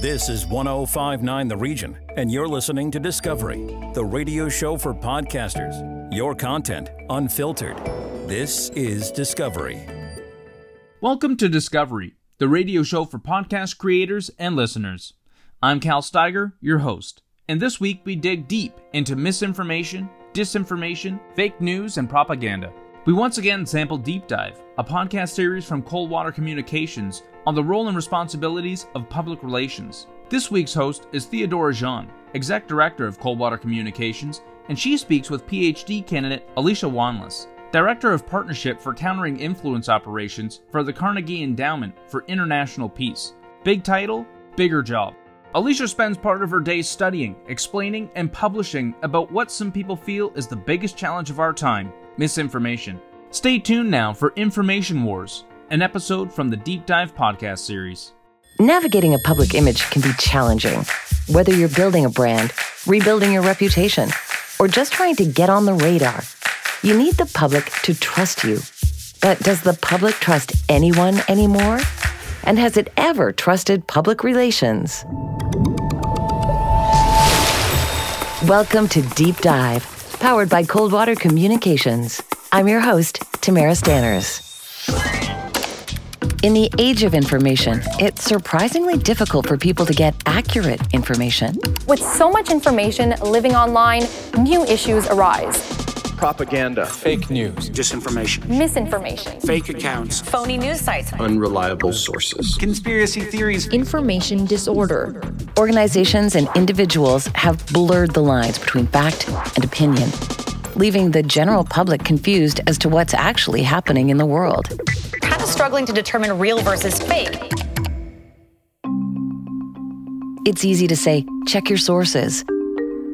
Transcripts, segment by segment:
This is 1059 The Region, and you're listening to Discovery, the radio show for podcasters. Your content unfiltered. This is Discovery. Welcome to Discovery, the radio show for podcast creators and listeners. I'm Cal Steiger, your host, and this week we dig deep into misinformation, disinformation, fake news, and propaganda. We once again sample Deep Dive, a podcast series from Coldwater Communications on the role and responsibilities of public relations. This week's host is Theodora Jean, Exec Director of Coldwater Communications, and she speaks with PhD candidate Alicia Wanless, Director of Partnership for Countering Influence Operations for the Carnegie Endowment for International Peace. Big title, bigger job. Alicia spends part of her day studying, explaining, and publishing about what some people feel is the biggest challenge of our time misinformation. Stay tuned now for Information Wars, an episode from the Deep Dive podcast series. Navigating a public image can be challenging, whether you're building a brand, rebuilding your reputation, or just trying to get on the radar. You need the public to trust you. But does the public trust anyone anymore? And has it ever trusted public relations? Welcome to Deep Dive, powered by Coldwater Communications. I'm your host, Tamara Stanners. In the age of information, it's surprisingly difficult for people to get accurate information. With so much information living online, new issues arise. Propaganda, fake news, disinformation, misinformation, fake accounts, phony news sites, unreliable sources, conspiracy theories, information disorder. Organizations and individuals have blurred the lines between fact and opinion, leaving the general public confused as to what's actually happening in the world kind of struggling to determine real versus fake. It's easy to say, check your sources.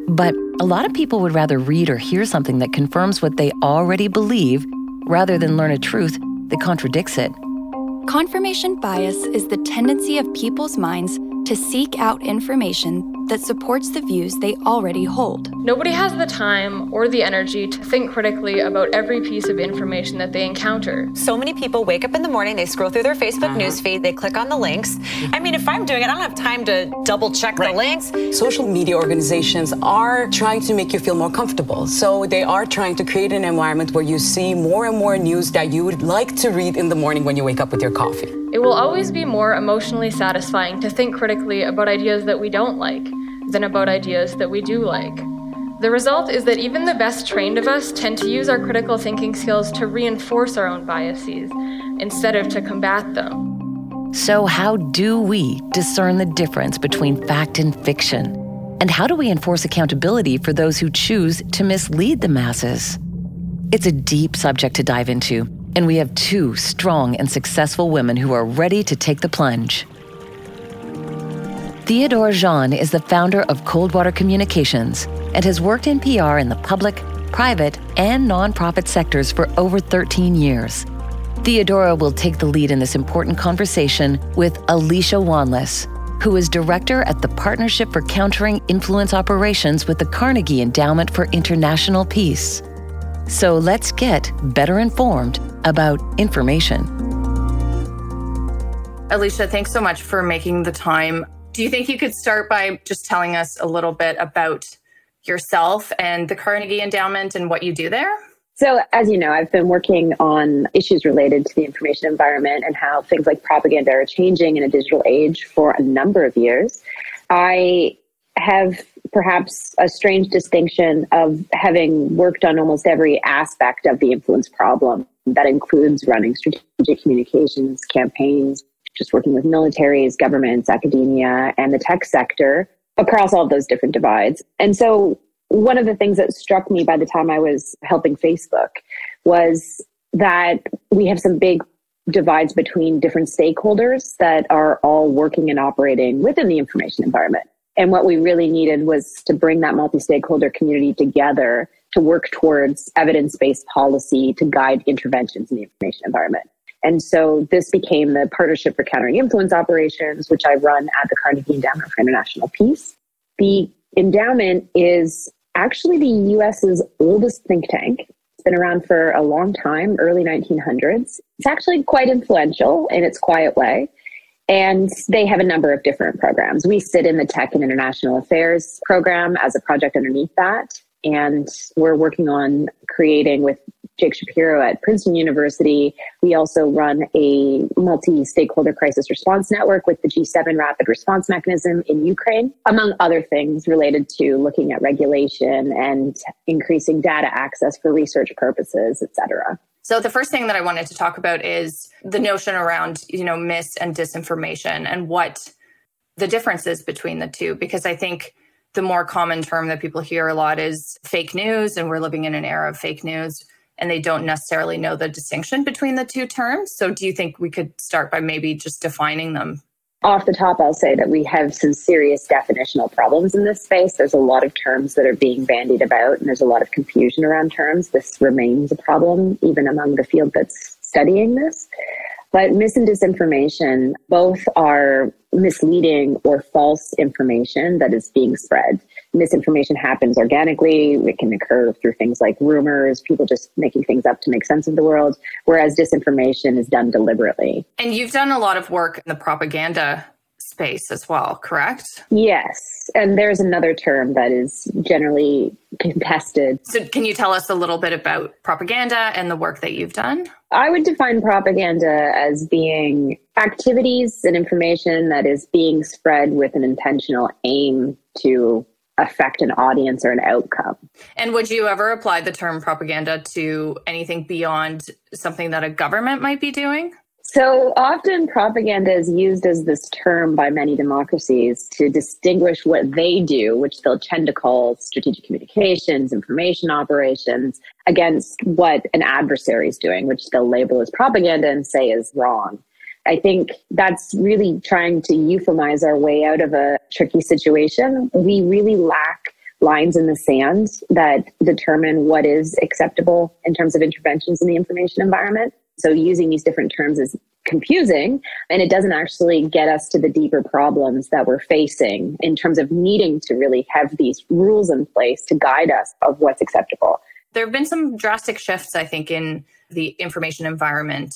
But a lot of people would rather read or hear something that confirms what they already believe rather than learn a truth that contradicts it. Confirmation bias is the tendency of people's minds to seek out information that supports the views they already hold. Nobody has the time or the energy to think critically about every piece of information that they encounter. So many people wake up in the morning, they scroll through their Facebook uh-huh. newsfeed, they click on the links. I mean, if I'm doing it, I don't have time to double check right. the links. Social media organizations are trying to make you feel more comfortable. So they are trying to create an environment where you see more and more news that you would like to read in the morning when you wake up with your coffee. It will always be more emotionally satisfying to think critically about ideas that we don't like than about ideas that we do like. The result is that even the best trained of us tend to use our critical thinking skills to reinforce our own biases instead of to combat them. So, how do we discern the difference between fact and fiction? And how do we enforce accountability for those who choose to mislead the masses? It's a deep subject to dive into, and we have two strong and successful women who are ready to take the plunge. Theodora Jean is the founder of Coldwater Communications and has worked in PR in the public, private, and nonprofit sectors for over 13 years. Theodora will take the lead in this important conversation with Alicia Wanless, who is director at the Partnership for Countering Influence Operations with the Carnegie Endowment for International Peace. So let's get better informed about information. Alicia, thanks so much for making the time. Do you think you could start by just telling us a little bit about yourself and the Carnegie Endowment and what you do there? So, as you know, I've been working on issues related to the information environment and how things like propaganda are changing in a digital age for a number of years. I have perhaps a strange distinction of having worked on almost every aspect of the influence problem. That includes running strategic communications campaigns, just working with militaries, governments, academia, and the tech sector across all those different divides. And so one of the things that struck me by the time I was helping Facebook was that we have some big divides between different stakeholders that are all working and operating within the information environment. And what we really needed was to bring that multi stakeholder community together to work towards evidence based policy to guide interventions in the information environment. And so this became the Partnership for Countering Influence Operations, which I run at the Carnegie Endowment for International Peace. The endowment is actually the US's oldest think tank. It's been around for a long time, early 1900s. It's actually quite influential in its quiet way. And they have a number of different programs. We sit in the Tech and International Affairs program as a project underneath that. And we're working on creating with Jake Shapiro at Princeton University. We also run a multi stakeholder crisis response network with the G7 rapid response mechanism in Ukraine, among other things related to looking at regulation and increasing data access for research purposes, et cetera. So the first thing that I wanted to talk about is the notion around, you know, mis and disinformation and what the difference is between the two because I think the more common term that people hear a lot is fake news and we're living in an era of fake news and they don't necessarily know the distinction between the two terms. So do you think we could start by maybe just defining them? Off the top, I'll say that we have some serious definitional problems in this space. There's a lot of terms that are being bandied about, and there's a lot of confusion around terms. This remains a problem, even among the field that's studying this. But mis and disinformation both are misleading or false information that is being spread. Misinformation happens organically. It can occur through things like rumors, people just making things up to make sense of the world, whereas disinformation is done deliberately. And you've done a lot of work in the propaganda space as well, correct? Yes. And there's another term that is generally contested. So, can you tell us a little bit about propaganda and the work that you've done? I would define propaganda as being activities and information that is being spread with an intentional aim to affect an audience or an outcome. And would you ever apply the term propaganda to anything beyond something that a government might be doing? So often, propaganda is used as this term by many democracies to distinguish what they do, which they'll tend to call strategic communications, information operations, against what an adversary is doing, which they'll label as propaganda and say is wrong. I think that's really trying to euphemize our way out of a tricky situation. We really lack lines in the sand that determine what is acceptable in terms of interventions in the information environment. So using these different terms is confusing and it doesn't actually get us to the deeper problems that we're facing in terms of needing to really have these rules in place to guide us of what's acceptable. There have been some drastic shifts, I think, in the information environment.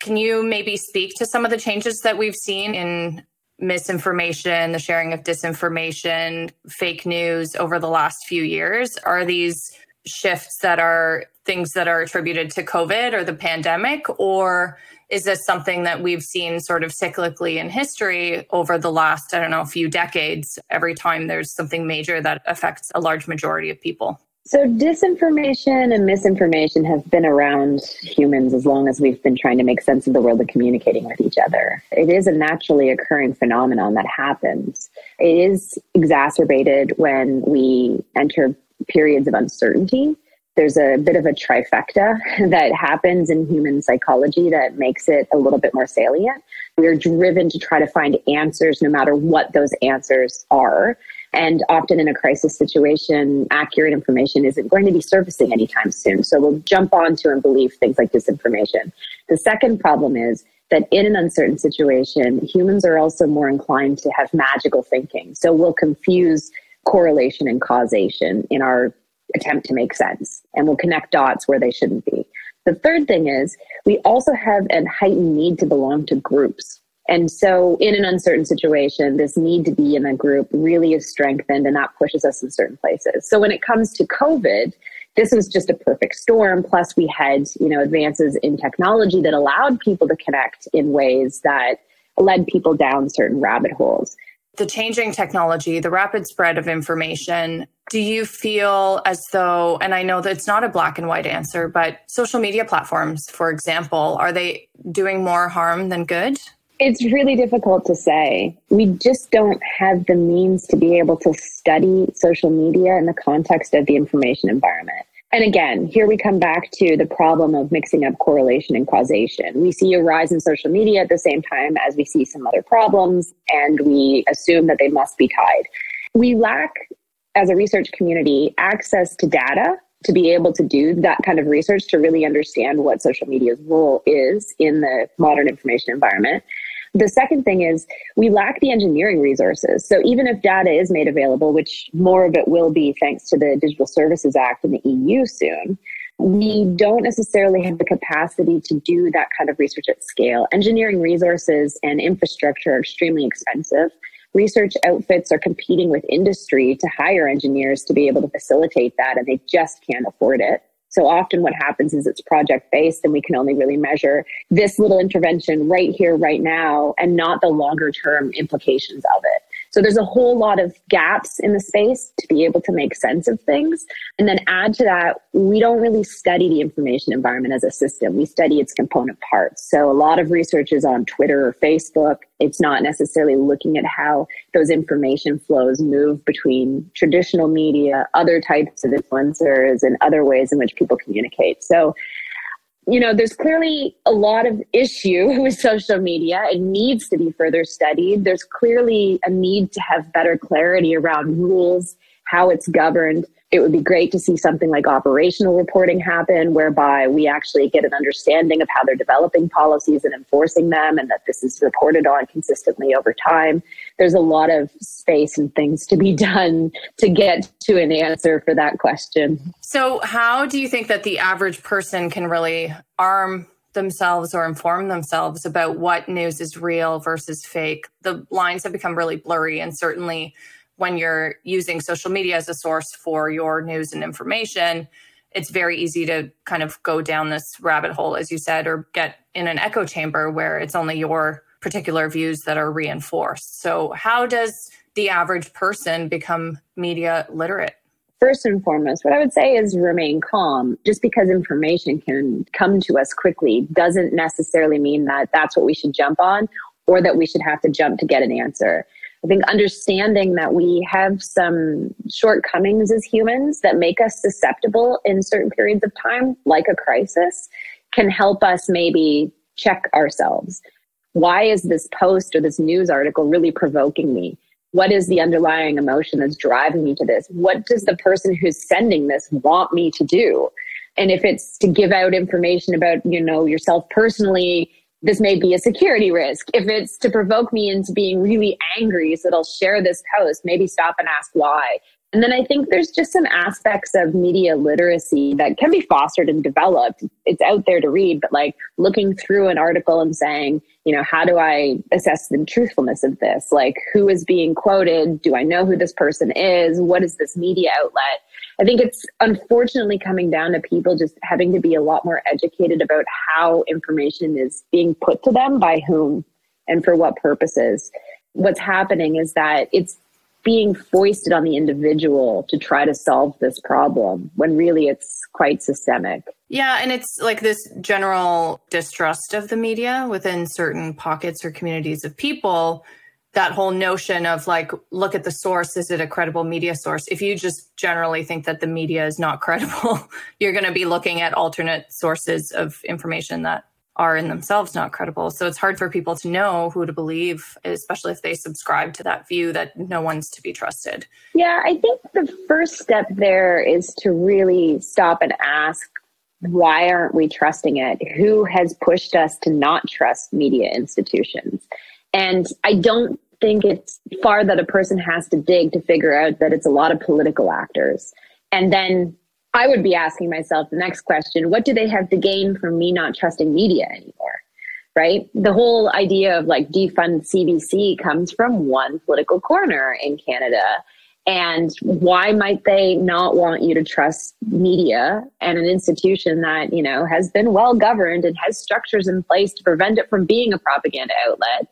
Can you maybe speak to some of the changes that we've seen in misinformation, the sharing of disinformation, fake news over the last few years? Are these shifts that are things that are attributed to COVID or the pandemic? Or is this something that we've seen sort of cyclically in history over the last, I don't know, a few decades, every time there's something major that affects a large majority of people? So, disinformation and misinformation have been around humans as long as we've been trying to make sense of the world and communicating with each other. It is a naturally occurring phenomenon that happens. It is exacerbated when we enter periods of uncertainty. There's a bit of a trifecta that happens in human psychology that makes it a little bit more salient. We're driven to try to find answers no matter what those answers are. And often in a crisis situation, accurate information isn't going to be surfacing anytime soon. So we'll jump onto and believe things like disinformation. The second problem is that in an uncertain situation, humans are also more inclined to have magical thinking. So we'll confuse correlation and causation in our attempt to make sense and we'll connect dots where they shouldn't be. The third thing is we also have a heightened need to belong to groups. And so, in an uncertain situation, this need to be in a group really is strengthened, and that pushes us in certain places. So, when it comes to COVID, this was just a perfect storm. Plus, we had you know advances in technology that allowed people to connect in ways that led people down certain rabbit holes the changing technology, the rapid spread of information, do you feel as though, and I know that it's not a black and white answer, but social media platforms, for example, are they doing more harm than good? It's really difficult to say. We just don't have the means to be able to study social media in the context of the information environment. And again, here we come back to the problem of mixing up correlation and causation. We see a rise in social media at the same time as we see some other problems, and we assume that they must be tied. We lack, as a research community, access to data to be able to do that kind of research to really understand what social media's role is in the modern information environment. The second thing is we lack the engineering resources. So even if data is made available, which more of it will be thanks to the Digital Services Act in the EU soon, we don't necessarily have the capacity to do that kind of research at scale. Engineering resources and infrastructure are extremely expensive. Research outfits are competing with industry to hire engineers to be able to facilitate that, and they just can't afford it. So often what happens is it's project based and we can only really measure this little intervention right here, right now, and not the longer term implications of it. So there's a whole lot of gaps in the space to be able to make sense of things. And then add to that, we don't really study the information environment as a system. We study its component parts. So a lot of research is on Twitter or Facebook. It's not necessarily looking at how those information flows move between traditional media, other types of influencers, and other ways in which people communicate. So you know, there's clearly a lot of issue with social media. It needs to be further studied. There's clearly a need to have better clarity around rules, how it's governed. It would be great to see something like operational reporting happen, whereby we actually get an understanding of how they're developing policies and enforcing them, and that this is reported on consistently over time. There's a lot of space and things to be done to get to an answer for that question. So, how do you think that the average person can really arm themselves or inform themselves about what news is real versus fake? The lines have become really blurry, and certainly when you're using social media as a source for your news and information, it's very easy to kind of go down this rabbit hole, as you said, or get in an echo chamber where it's only your particular views that are reinforced. So, how does the average person become media literate? First and foremost, what I would say is remain calm. Just because information can come to us quickly doesn't necessarily mean that that's what we should jump on or that we should have to jump to get an answer. I think understanding that we have some shortcomings as humans that make us susceptible in certain periods of time, like a crisis, can help us maybe check ourselves. Why is this post or this news article really provoking me? What is the underlying emotion that's driving me to this? What does the person who's sending this want me to do? And if it's to give out information about, you know, yourself personally, this may be a security risk. If it's to provoke me into being really angry so I'll share this post, maybe stop and ask why. And then I think there's just some aspects of media literacy that can be fostered and developed. It's out there to read, but like looking through an article and saying, you know, how do I assess the truthfulness of this? Like, who is being quoted? Do I know who this person is? What is this media outlet? I think it's unfortunately coming down to people just having to be a lot more educated about how information is being put to them by whom and for what purposes. What's happening is that it's being foisted on the individual to try to solve this problem when really it's quite systemic. Yeah, and it's like this general distrust of the media within certain pockets or communities of people that whole notion of like look at the source is it a credible media source? If you just generally think that the media is not credible you're going to be looking at alternate sources of information that are in themselves not credible. So it's hard for people to know who to believe especially if they subscribe to that view that no one's to be trusted. Yeah i think the first step there is to really stop and ask why aren't we trusting it? Who has pushed us to not trust media institutions? And I don't think it's far that a person has to dig to figure out that it's a lot of political actors. And then I would be asking myself the next question what do they have to gain from me not trusting media anymore? Right? The whole idea of like defund CBC comes from one political corner in Canada. And why might they not want you to trust media and an institution that, you know, has been well governed and has structures in place to prevent it from being a propaganda outlet?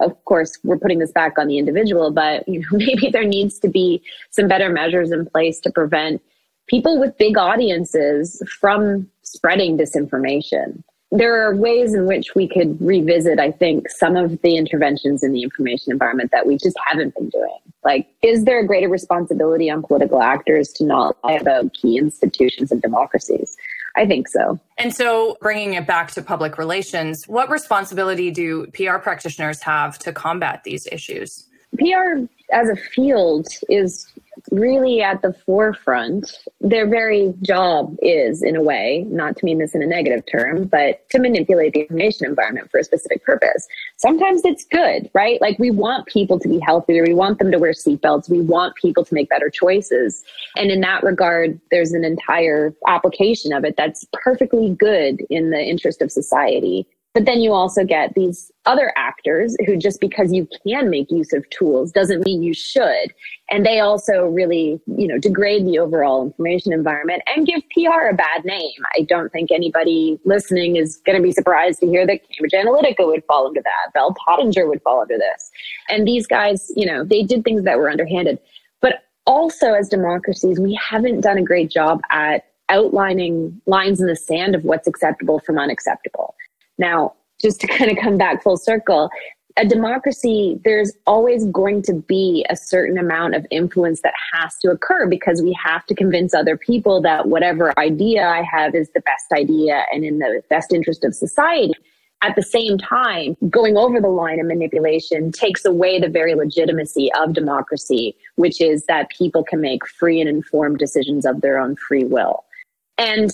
Of course we're putting this back on the individual but you know maybe there needs to be some better measures in place to prevent people with big audiences from spreading disinformation. There are ways in which we could revisit i think some of the interventions in the information environment that we just haven't been doing. Like is there a greater responsibility on political actors to not lie about key institutions of democracies I think so. And so, bringing it back to public relations, what responsibility do PR practitioners have to combat these issues? PR as a field is really at the forefront. Their very job is, in a way, not to mean this in a negative term, but to manipulate the information environment for a specific purpose. Sometimes it's good, right? Like we want people to be healthier. We want them to wear seatbelts. We want people to make better choices. And in that regard, there's an entire application of it that's perfectly good in the interest of society. But then you also get these other actors who just because you can make use of tools doesn't mean you should. And they also really, you know, degrade the overall information environment and give PR a bad name. I don't think anybody listening is going to be surprised to hear that Cambridge Analytica would fall into that. Bell Pottinger would fall into this. And these guys, you know, they did things that were underhanded. But also as democracies, we haven't done a great job at outlining lines in the sand of what's acceptable from unacceptable. Now, just to kind of come back full circle, a democracy, there's always going to be a certain amount of influence that has to occur because we have to convince other people that whatever idea I have is the best idea and in the best interest of society. At the same time, going over the line of manipulation takes away the very legitimacy of democracy, which is that people can make free and informed decisions of their own free will. And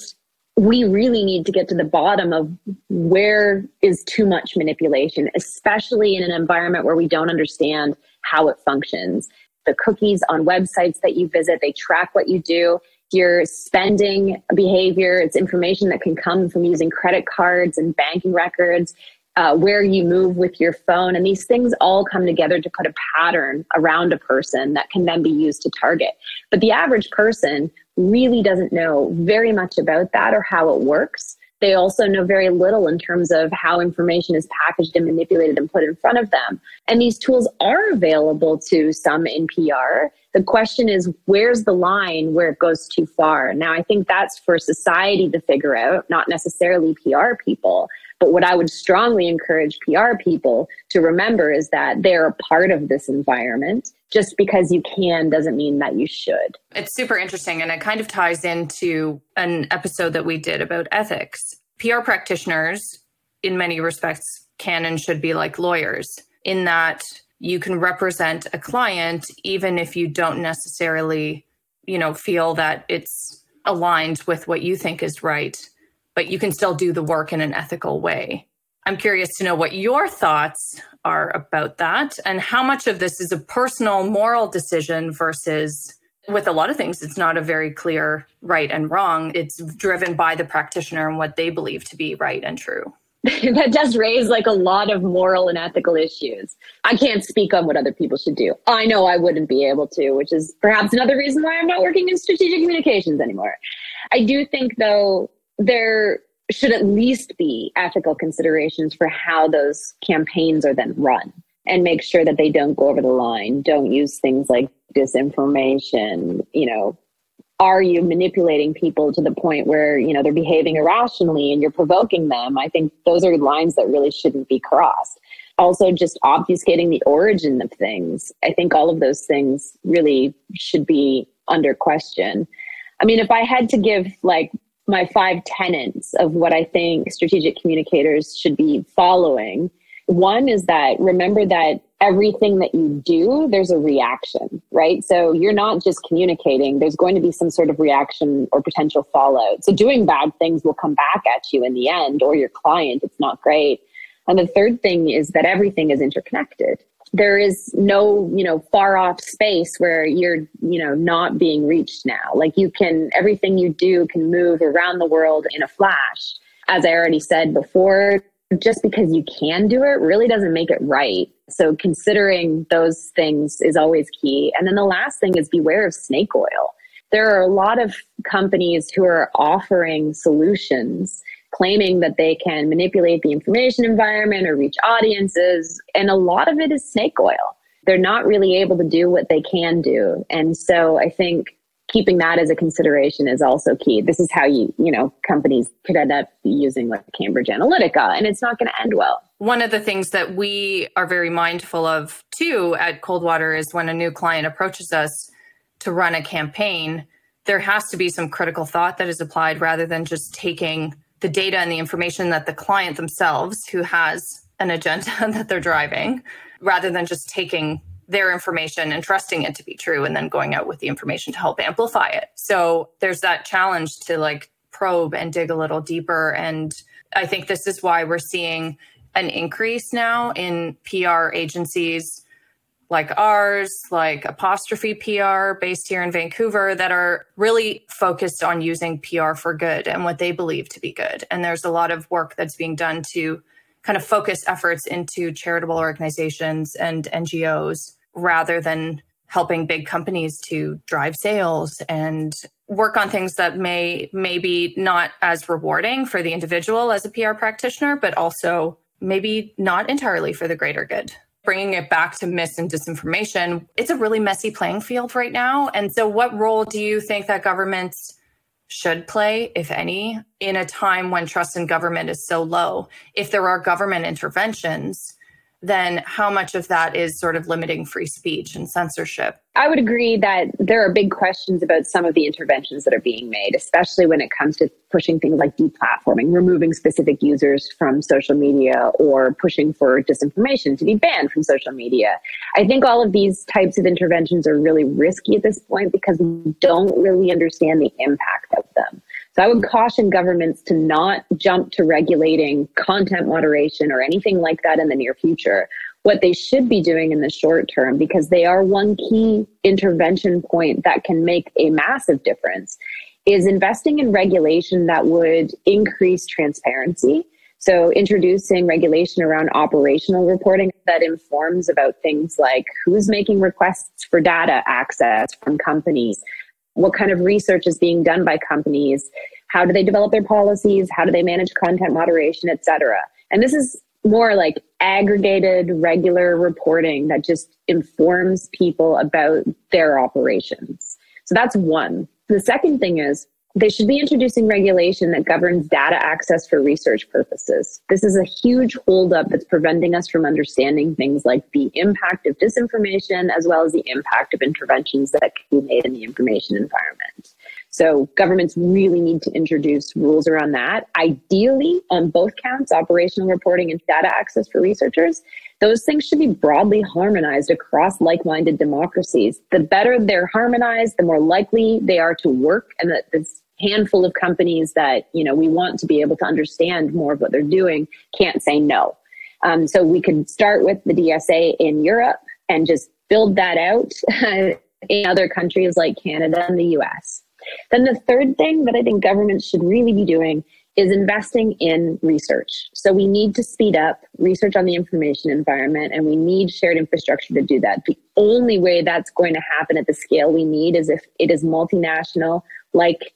we really need to get to the bottom of where is too much manipulation, especially in an environment where we don't understand how it functions. The cookies on websites that you visit, they track what you do. Your spending behavior, it's information that can come from using credit cards and banking records, uh, where you move with your phone. And these things all come together to put a pattern around a person that can then be used to target. But the average person really doesn't know very much about that or how it works. They also know very little in terms of how information is packaged and manipulated and put in front of them. And these tools are available to some in PR. The question is, where's the line where it goes too far? Now, I think that's for society to figure out, not necessarily PR people. But what I would strongly encourage PR people to remember is that they're a part of this environment. Just because you can doesn't mean that you should. It's super interesting. And it kind of ties into an episode that we did about ethics. PR practitioners, in many respects, can and should be like lawyers in that you can represent a client even if you don't necessarily, you know, feel that it's aligned with what you think is right but you can still do the work in an ethical way. I'm curious to know what your thoughts are about that and how much of this is a personal moral decision versus with a lot of things, it's not a very clear right and wrong. It's driven by the practitioner and what they believe to be right and true. that does raise like a lot of moral and ethical issues. I can't speak on what other people should do. I know I wouldn't be able to, which is perhaps another reason why I'm not working in strategic communications anymore. I do think, though, there should at least be ethical considerations for how those campaigns are then run and make sure that they don't go over the line, don't use things like disinformation, you know, are you manipulating people to the point where you know they're behaving irrationally and you're provoking them? I think those are lines that really shouldn't be crossed. Also just obfuscating the origin of things. I think all of those things really should be under question. I mean if i had to give like my five tenets of what I think strategic communicators should be following. One is that remember that everything that you do, there's a reaction, right? So you're not just communicating, there's going to be some sort of reaction or potential fallout. So doing bad things will come back at you in the end or your client. It's not great. And the third thing is that everything is interconnected there is no you know far off space where you're you know not being reached now. Like you can everything you do can move around the world in a flash. As i already said before just because you can do it really doesn't make it right. So considering those things is always key. And then the last thing is beware of snake oil. There are a lot of companies who are offering solutions claiming that they can manipulate the information environment or reach audiences. And a lot of it is snake oil. They're not really able to do what they can do. And so I think keeping that as a consideration is also key. This is how you, you know, companies could end up using like Cambridge Analytica and it's not going to end well. One of the things that we are very mindful of too at Coldwater is when a new client approaches us to run a campaign, there has to be some critical thought that is applied rather than just taking the data and the information that the client themselves, who has an agenda that they're driving, rather than just taking their information and trusting it to be true and then going out with the information to help amplify it. So there's that challenge to like probe and dig a little deeper. And I think this is why we're seeing an increase now in PR agencies like ours, like Apostrophe PR based here in Vancouver, that are really focused on using PR for good and what they believe to be good. And there's a lot of work that's being done to kind of focus efforts into charitable organizations and NGOs rather than helping big companies to drive sales and work on things that may maybe not as rewarding for the individual as a PR practitioner, but also maybe not entirely for the greater good. Bringing it back to mis and disinformation, it's a really messy playing field right now. And so, what role do you think that governments should play, if any, in a time when trust in government is so low? If there are government interventions, then how much of that is sort of limiting free speech and censorship? I would agree that there are big questions about some of the interventions that are being made, especially when it comes to pushing things like deplatforming, removing specific users from social media, or pushing for disinformation to be banned from social media. I think all of these types of interventions are really risky at this point because we don't really understand the impact of them. So I would caution governments to not jump to regulating content moderation or anything like that in the near future. What they should be doing in the short term, because they are one key intervention point that can make a massive difference, is investing in regulation that would increase transparency. So introducing regulation around operational reporting that informs about things like who's making requests for data access from companies, what kind of research is being done by companies? How do they develop their policies? How do they manage content moderation et cetera? And this is more like aggregated regular reporting that just informs people about their operations. So that's one. The second thing is they should be introducing regulation that governs data access for research purposes. This is a huge holdup that's preventing us from understanding things like the impact of disinformation as well as the impact of interventions that can be made in the information environment. So governments really need to introduce rules around that. Ideally, on both counts, operational reporting and data access for researchers, those things should be broadly harmonized across like-minded democracies. The better they're harmonized, the more likely they are to work and that this handful of companies that you know we want to be able to understand more of what they're doing can't say no. Um, so we could start with the DSA in Europe and just build that out in other countries like Canada and the US. Then the third thing that I think governments should really be doing is investing in research. So we need to speed up research on the information environment and we need shared infrastructure to do that. The only way that's going to happen at the scale we need is if it is multinational, like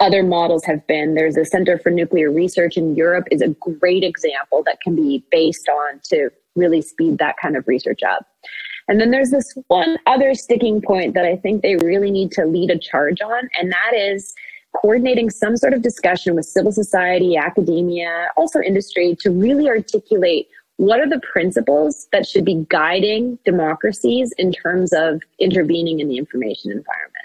other models have been. There's a Center for Nuclear Research in Europe is a great example that can be based on to really speed that kind of research up. And then there's this one other sticking point that I think they really need to lead a charge on, and that is coordinating some sort of discussion with civil society, academia, also industry to really articulate what are the principles that should be guiding democracies in terms of intervening in the information environment.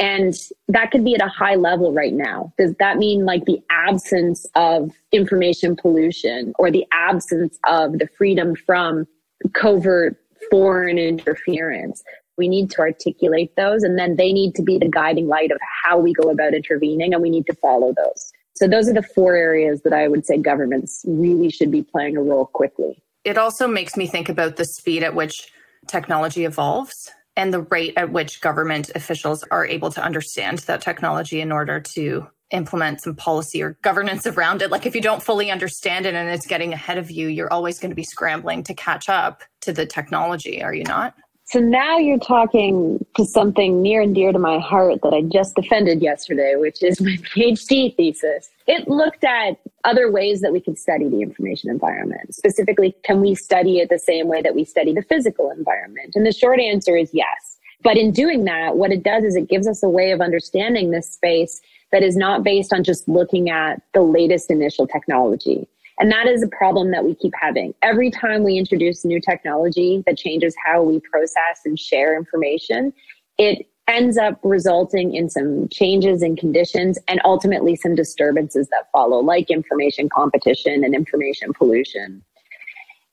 And that could be at a high level right now. Does that mean like the absence of information pollution or the absence of the freedom from covert foreign interference? We need to articulate those and then they need to be the guiding light of how we go about intervening and we need to follow those. So those are the four areas that I would say governments really should be playing a role quickly. It also makes me think about the speed at which technology evolves and the rate at which government officials are able to understand that technology in order to implement some policy or governance around it. Like if you don't fully understand it and it's getting ahead of you, you're always going to be scrambling to catch up to the technology, are you not? So now you're talking to something near and dear to my heart that I just defended yesterday, which is my PhD thesis. It looked at other ways that we could study the information environment. Specifically, can we study it the same way that we study the physical environment? And the short answer is yes. But in doing that, what it does is it gives us a way of understanding this space that is not based on just looking at the latest initial technology. And that is a problem that we keep having. Every time we introduce new technology that changes how we process and share information, it ends up resulting in some changes in conditions and ultimately some disturbances that follow, like information competition and information pollution.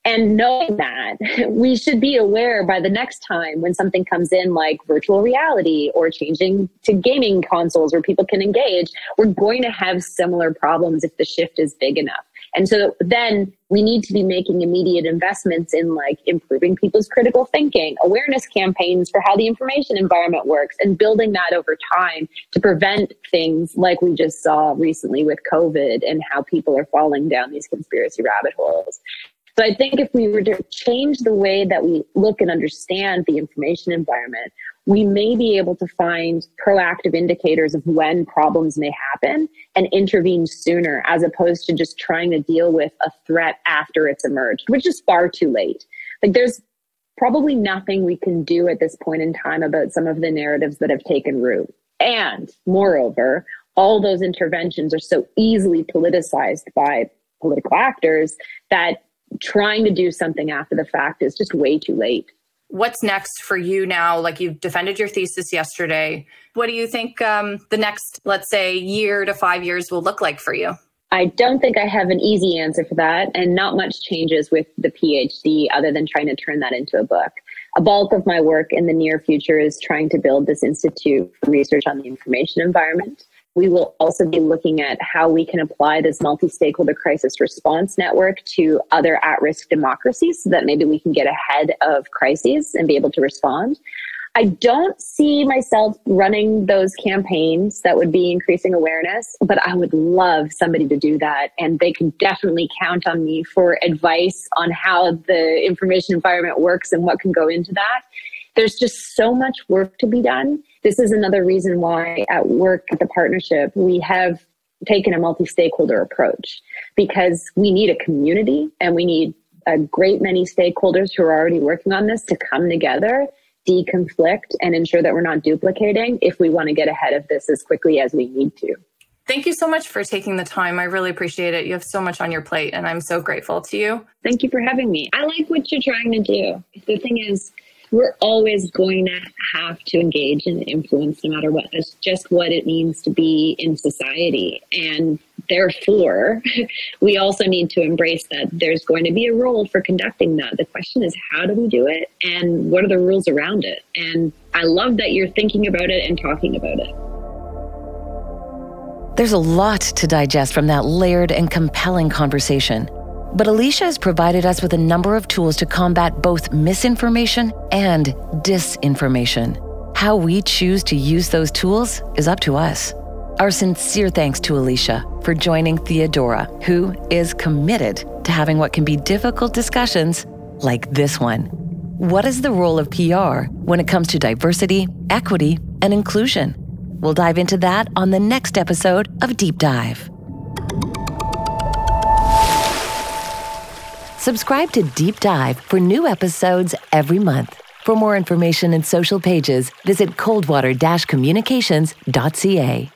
And knowing that, we should be aware by the next time when something comes in like virtual reality or changing to gaming consoles where people can engage, we're going to have similar problems if the shift is big enough. And so then we need to be making immediate investments in like improving people's critical thinking, awareness campaigns for how the information environment works, and building that over time to prevent things like we just saw recently with COVID and how people are falling down these conspiracy rabbit holes. So I think if we were to change the way that we look and understand the information environment, we may be able to find proactive indicators of when problems may happen and intervene sooner as opposed to just trying to deal with a threat after it's emerged, which is far too late. Like there's probably nothing we can do at this point in time about some of the narratives that have taken root. And moreover, all those interventions are so easily politicized by political actors that trying to do something after the fact is just way too late. What's next for you now? Like you've defended your thesis yesterday. What do you think um, the next, let's say, year to five years will look like for you? I don't think I have an easy answer for that, and not much changes with the PhD other than trying to turn that into a book. A bulk of my work in the near future is trying to build this institute for research on the information environment. We will also be looking at how we can apply this multi stakeholder crisis response network to other at risk democracies so that maybe we can get ahead of crises and be able to respond. I don't see myself running those campaigns that would be increasing awareness, but I would love somebody to do that. And they can definitely count on me for advice on how the information environment works and what can go into that. There's just so much work to be done this is another reason why at work at the partnership, we have taken a multi stakeholder approach because we need a community and we need a great many stakeholders who are already working on this to come together, deconflict, and ensure that we're not duplicating if we want to get ahead of this as quickly as we need to. Thank you so much for taking the time. I really appreciate it. You have so much on your plate, and I'm so grateful to you. Thank you for having me. I like what you're trying to do. The thing is, we're always going to have to engage and influence no matter what. That's just what it means to be in society. And therefore, we also need to embrace that there's going to be a role for conducting that. The question is, how do we do it? And what are the rules around it? And I love that you're thinking about it and talking about it. There's a lot to digest from that layered and compelling conversation. But Alicia has provided us with a number of tools to combat both misinformation and disinformation. How we choose to use those tools is up to us. Our sincere thanks to Alicia for joining Theodora, who is committed to having what can be difficult discussions like this one. What is the role of PR when it comes to diversity, equity, and inclusion? We'll dive into that on the next episode of Deep Dive. Subscribe to Deep Dive for new episodes every month. For more information and social pages, visit coldwater-communications.ca.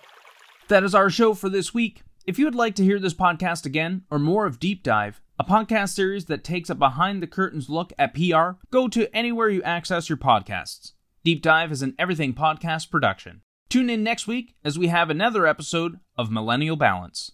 That is our show for this week. If you would like to hear this podcast again or more of Deep Dive, a podcast series that takes a behind the curtains look at PR, go to anywhere you access your podcasts. Deep Dive is an everything podcast production. Tune in next week as we have another episode of Millennial Balance.